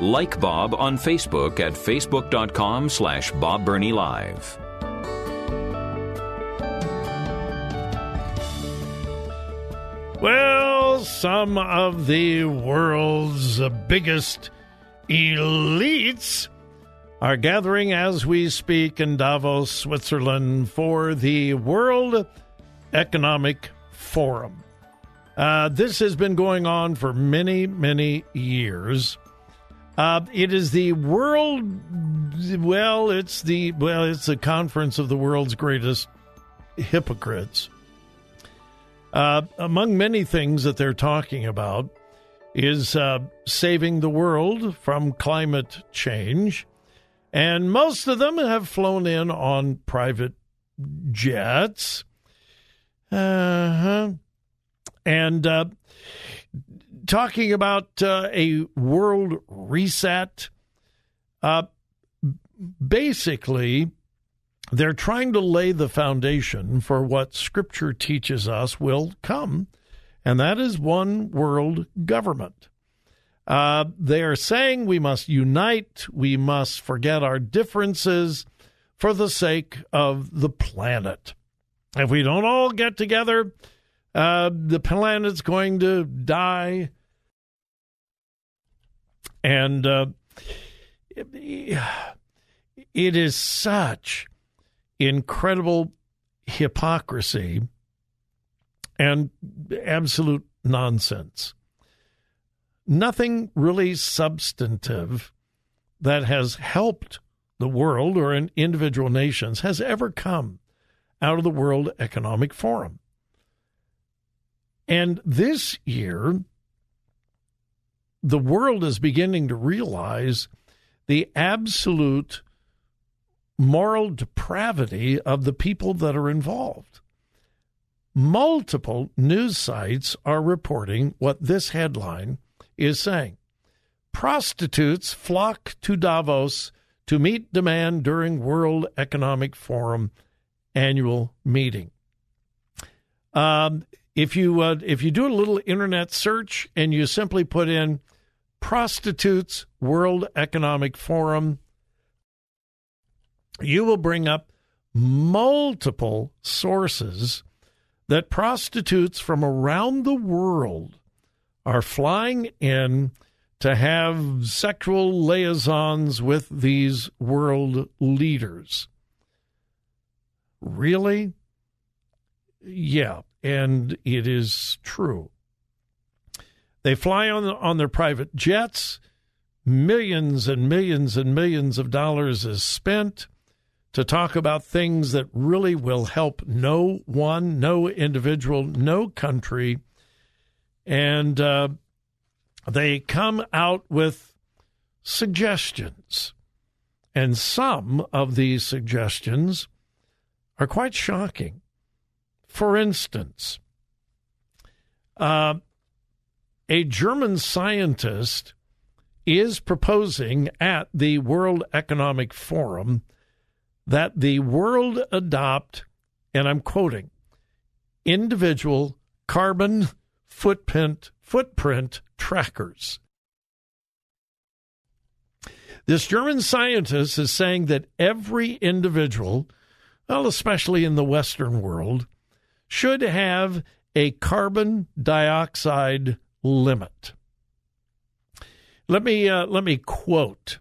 Like Bob on Facebook at facebook.com slash Bob Burney Live. Well, some of the world's biggest elites are gathering as we speak in Davos, Switzerland for the World Economic Forum. Uh, this has been going on for many, many years. Uh, it is the world. Well, it's the well, it's the conference of the world's greatest hypocrites. Uh, among many things that they're talking about is uh, saving the world from climate change, and most of them have flown in on private jets. Uh-huh. And uh, talking about uh, a world reset. Uh, basically, they're trying to lay the foundation for what Scripture teaches us will come, and that is one world government. Uh, they are saying we must unite, we must forget our differences for the sake of the planet. If we don't all get together, uh, the planet's going to die and uh, it is such incredible hypocrisy and absolute nonsense. Nothing really substantive that has helped the world or in individual nations has ever come out of the World Economic Forum. And this year, the world is beginning to realize the absolute moral depravity of the people that are involved. Multiple news sites are reporting what this headline is saying Prostitutes flock to Davos to meet demand during World Economic Forum annual meeting. Um, if you uh, if you do a little internet search and you simply put in prostitutes World Economic Forum, you will bring up multiple sources that prostitutes from around the world are flying in to have sexual liaisons with these world leaders. Really? Yeah, and it is true. They fly on on their private jets. Millions and millions and millions of dollars is spent to talk about things that really will help no one, no individual, no country. And uh, they come out with suggestions. And some of these suggestions are quite shocking. For instance, uh, a German scientist is proposing at the World Economic Forum that the world adopt, and I'm quoting, individual carbon footprint footprint trackers. This German scientist is saying that every individual, well, especially in the Western world, should have a carbon dioxide limit. Let me uh, let me quote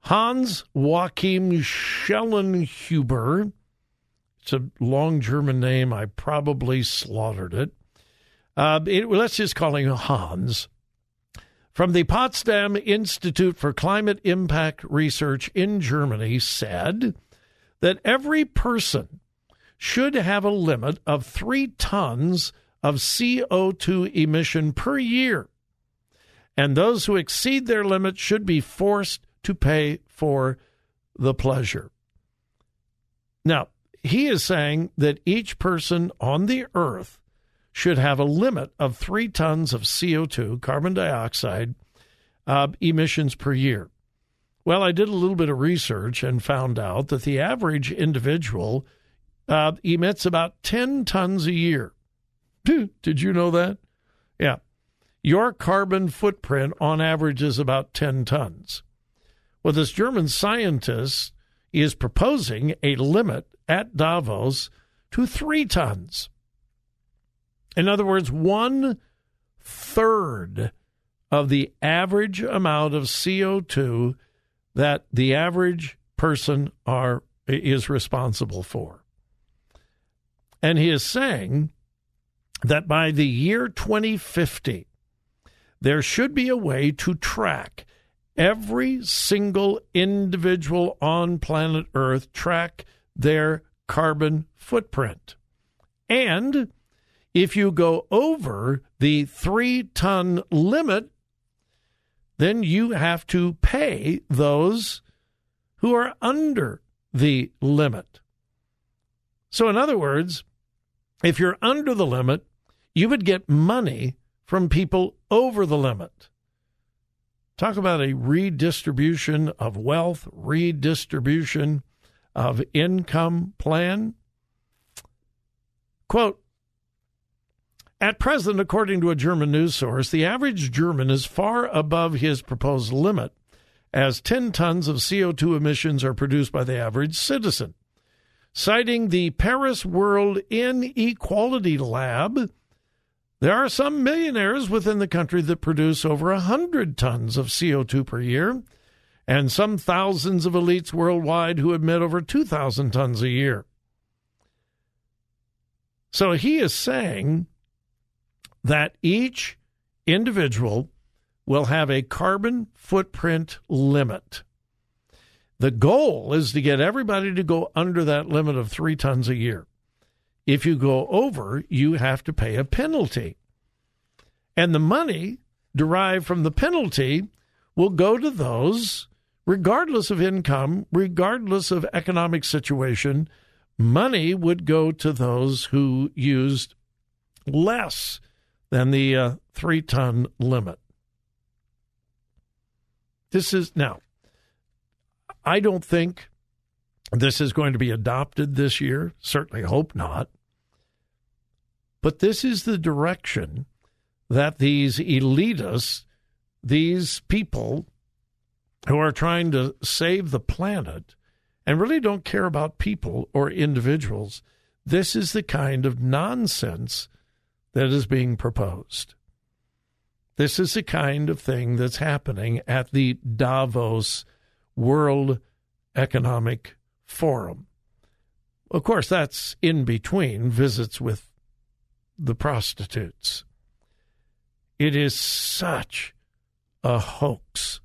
Hans Joachim Schellenhuber. It's a long German name. I probably slaughtered it. Uh, it let's just call him Hans. From the Potsdam Institute for Climate Impact Research in Germany, said that every person should have a limit of three tons of CO2 emission per year. And those who exceed their limit should be forced to pay for the pleasure. Now, he is saying that each person on the earth should have a limit of three tons of CO2, carbon dioxide, uh, emissions per year. Well, I did a little bit of research and found out that the average individual uh, emits about 10 tons a year. Did you know that? Yeah. Your carbon footprint on average is about 10 tons. Well, this German scientist is proposing a limit at Davos to three tons. In other words, one third of the average amount of CO2 that the average person are is responsible for. And he is saying that by the year 2050, there should be a way to track every single individual on planet Earth, track their carbon footprint. And if you go over the three ton limit, then you have to pay those who are under the limit. So, in other words, if you're under the limit, you would get money from people over the limit. Talk about a redistribution of wealth, redistribution of income plan. Quote At present, according to a German news source, the average German is far above his proposed limit, as 10 tons of CO2 emissions are produced by the average citizen. Citing the Paris World Inequality Lab, there are some millionaires within the country that produce over 100 tons of CO2 per year, and some thousands of elites worldwide who emit over 2,000 tons a year. So he is saying that each individual will have a carbon footprint limit. The goal is to get everybody to go under that limit of three tons a year. If you go over, you have to pay a penalty. And the money derived from the penalty will go to those, regardless of income, regardless of economic situation, money would go to those who used less than the uh, three ton limit. This is now, I don't think this is going to be adopted this year. Certainly hope not. But this is the direction that these elitists, these people who are trying to save the planet and really don't care about people or individuals, this is the kind of nonsense that is being proposed. This is the kind of thing that's happening at the Davos World Economic Forum. Of course, that's in between visits with the prostitutes. It is such a hoax.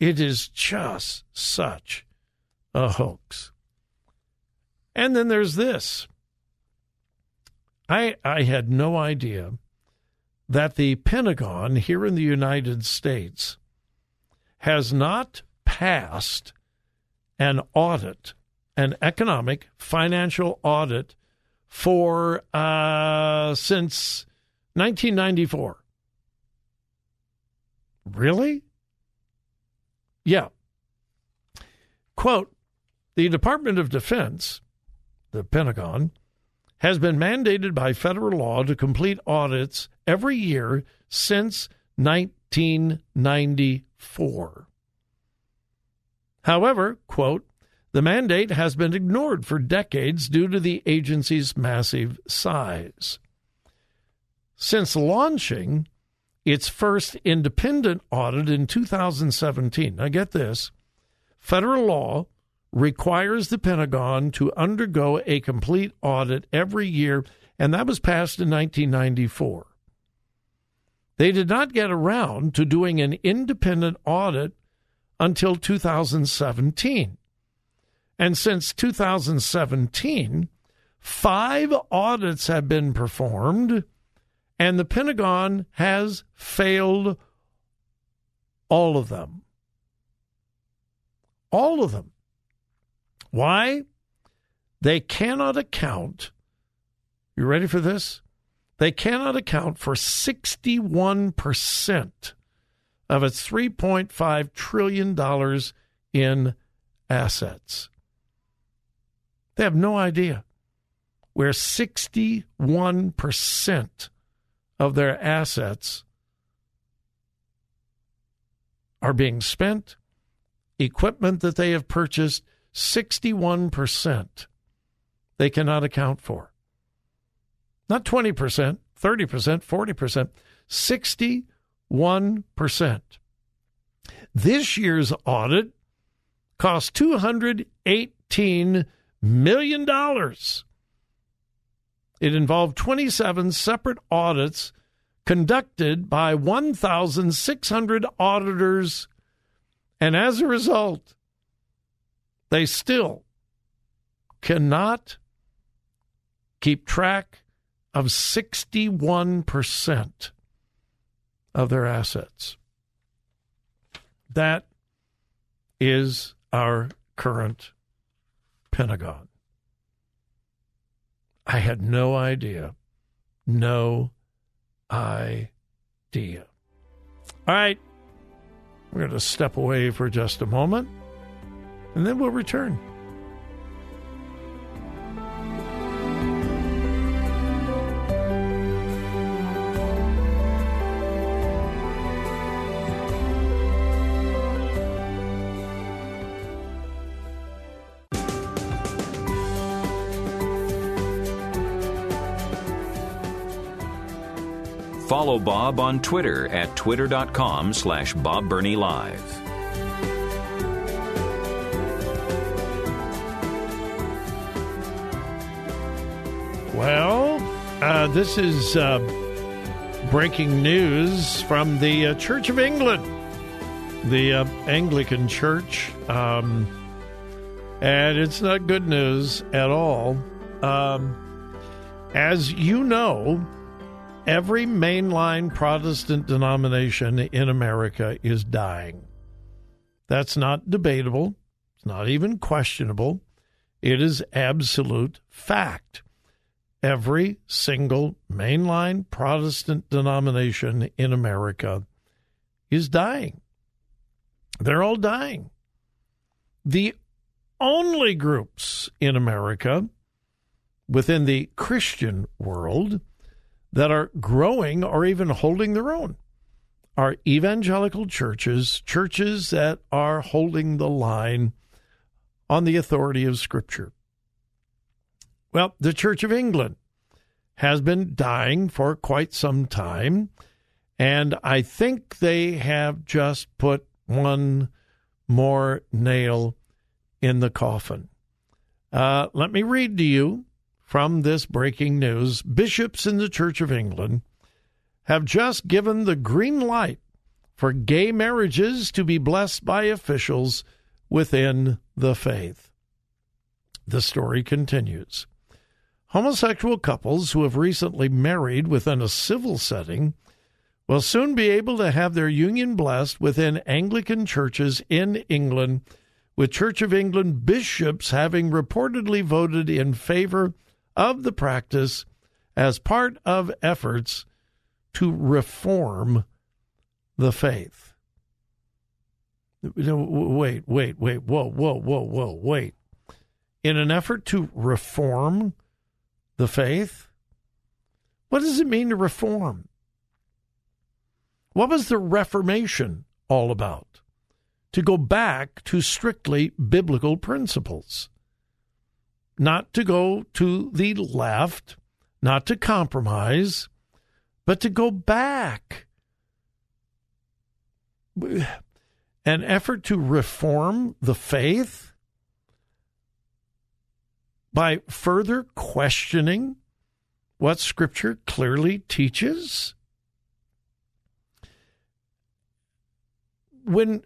It is just such a hoax. And then there's this. I I had no idea that the Pentagon here in the United States has not passed an audit, an economic financial audit for uh, since 1994. Really? Yeah. Quote The Department of Defense, the Pentagon, has been mandated by federal law to complete audits every year since 1994. However, quote, the mandate has been ignored for decades due to the agency's massive size. Since launching its first independent audit in 2017, now get this federal law requires the Pentagon to undergo a complete audit every year, and that was passed in 1994. They did not get around to doing an independent audit until 2017. And since 2017, five audits have been performed, and the Pentagon has failed all of them. All of them. Why? They cannot account. You ready for this? They cannot account for 61% of its $3.5 trillion in assets. They have no idea where 61% of their assets are being spent, equipment that they have purchased, 61% they cannot account for. Not 20%, 30%, 40%, 61%. This year's audit cost $218 million. It involved 27 separate audits conducted by 1,600 auditors, and as a result, they still cannot keep track of 61% of their assets. That is our current Pentagon. I had no idea. No idea. All right. We're going to step away for just a moment and then we'll return. Follow Bob on Twitter at twitter.com slash Bob Burney Live. Well, uh, this is uh, breaking news from the uh, Church of England, the uh, Anglican Church. Um, and it's not good news at all. Um, as you know, every mainline Protestant denomination in America is dying. That's not debatable. It's not even questionable. It is absolute fact. Every single mainline Protestant denomination in America is dying. They're all dying. The only groups in America within the Christian world that are growing or even holding their own are evangelical churches, churches that are holding the line on the authority of Scripture. Well, the Church of England has been dying for quite some time, and I think they have just put one more nail in the coffin. Uh, let me read to you from this breaking news, bishops in the Church of England have just given the green light for gay marriages to be blessed by officials within the faith. The story continues. Homosexual couples who have recently married within a civil setting will soon be able to have their union blessed within Anglican churches in England, with Church of England bishops having reportedly voted in favor of the practice as part of efforts to reform the faith. Wait, wait, wait, whoa, whoa, whoa, whoa, wait. In an effort to reform the faith? What does it mean to reform? What was the Reformation all about? To go back to strictly biblical principles not to go to the left, not to compromise, but to go back. An effort to reform the faith by further questioning what Scripture clearly teaches? When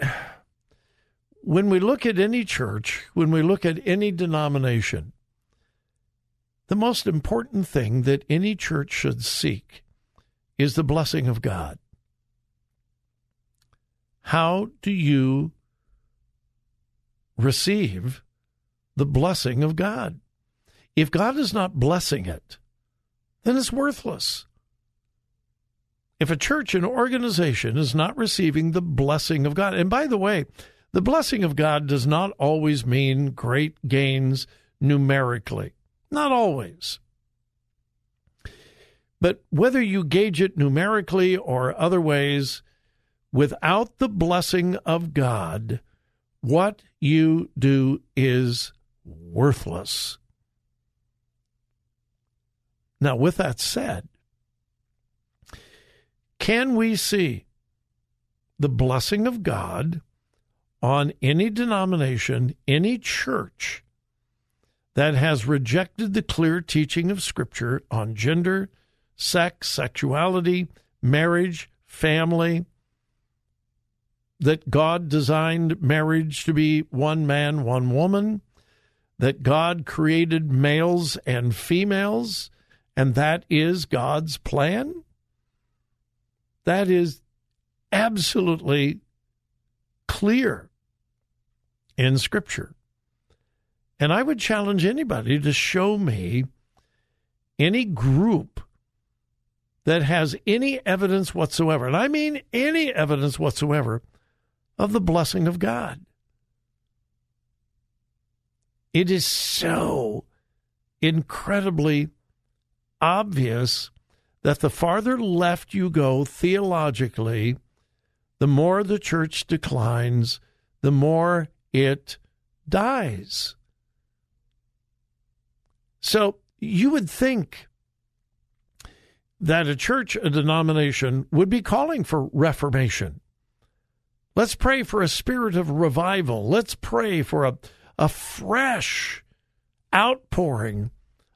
when we look at any church, when we look at any denomination, the most important thing that any church should seek is the blessing of God. How do you receive the blessing of God? If God is not blessing it, then it's worthless. If a church, an organization, is not receiving the blessing of God, and by the way, the blessing of God does not always mean great gains numerically. Not always. But whether you gauge it numerically or other ways, without the blessing of God, what you do is worthless. Now, with that said, can we see the blessing of God on any denomination, any church that has rejected the clear teaching of Scripture on gender, sex, sexuality, marriage, family, that God designed marriage to be one man, one woman, that God created males and females, and that is God's plan? That is absolutely clear in Scripture. And I would challenge anybody to show me any group that has any evidence whatsoever, and I mean any evidence whatsoever, of the blessing of God. It is so incredibly obvious that the farther left you go theologically, the more the church declines, the more it dies. So you would think that a church, a denomination, would be calling for reformation. Let's pray for a spirit of revival. Let's pray for a, a fresh outpouring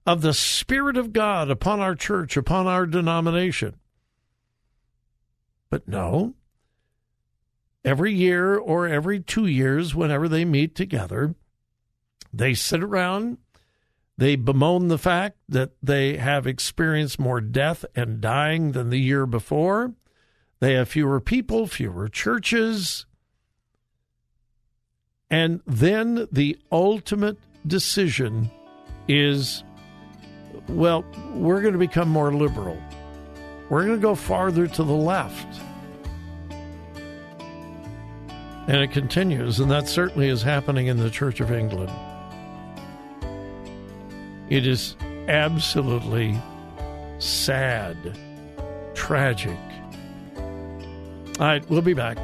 of the Spirit of God upon our church, upon our denomination. But no, every year or every two years, whenever they meet together, they sit around, they bemoan the fact that they have experienced more death and dying than the year before. They have fewer people, fewer churches. And then the ultimate decision is well, we're going to become more liberal. We're going to go farther to the left. And it continues, and that certainly is happening in the Church of England. It is absolutely sad, tragic. All right, we'll be back.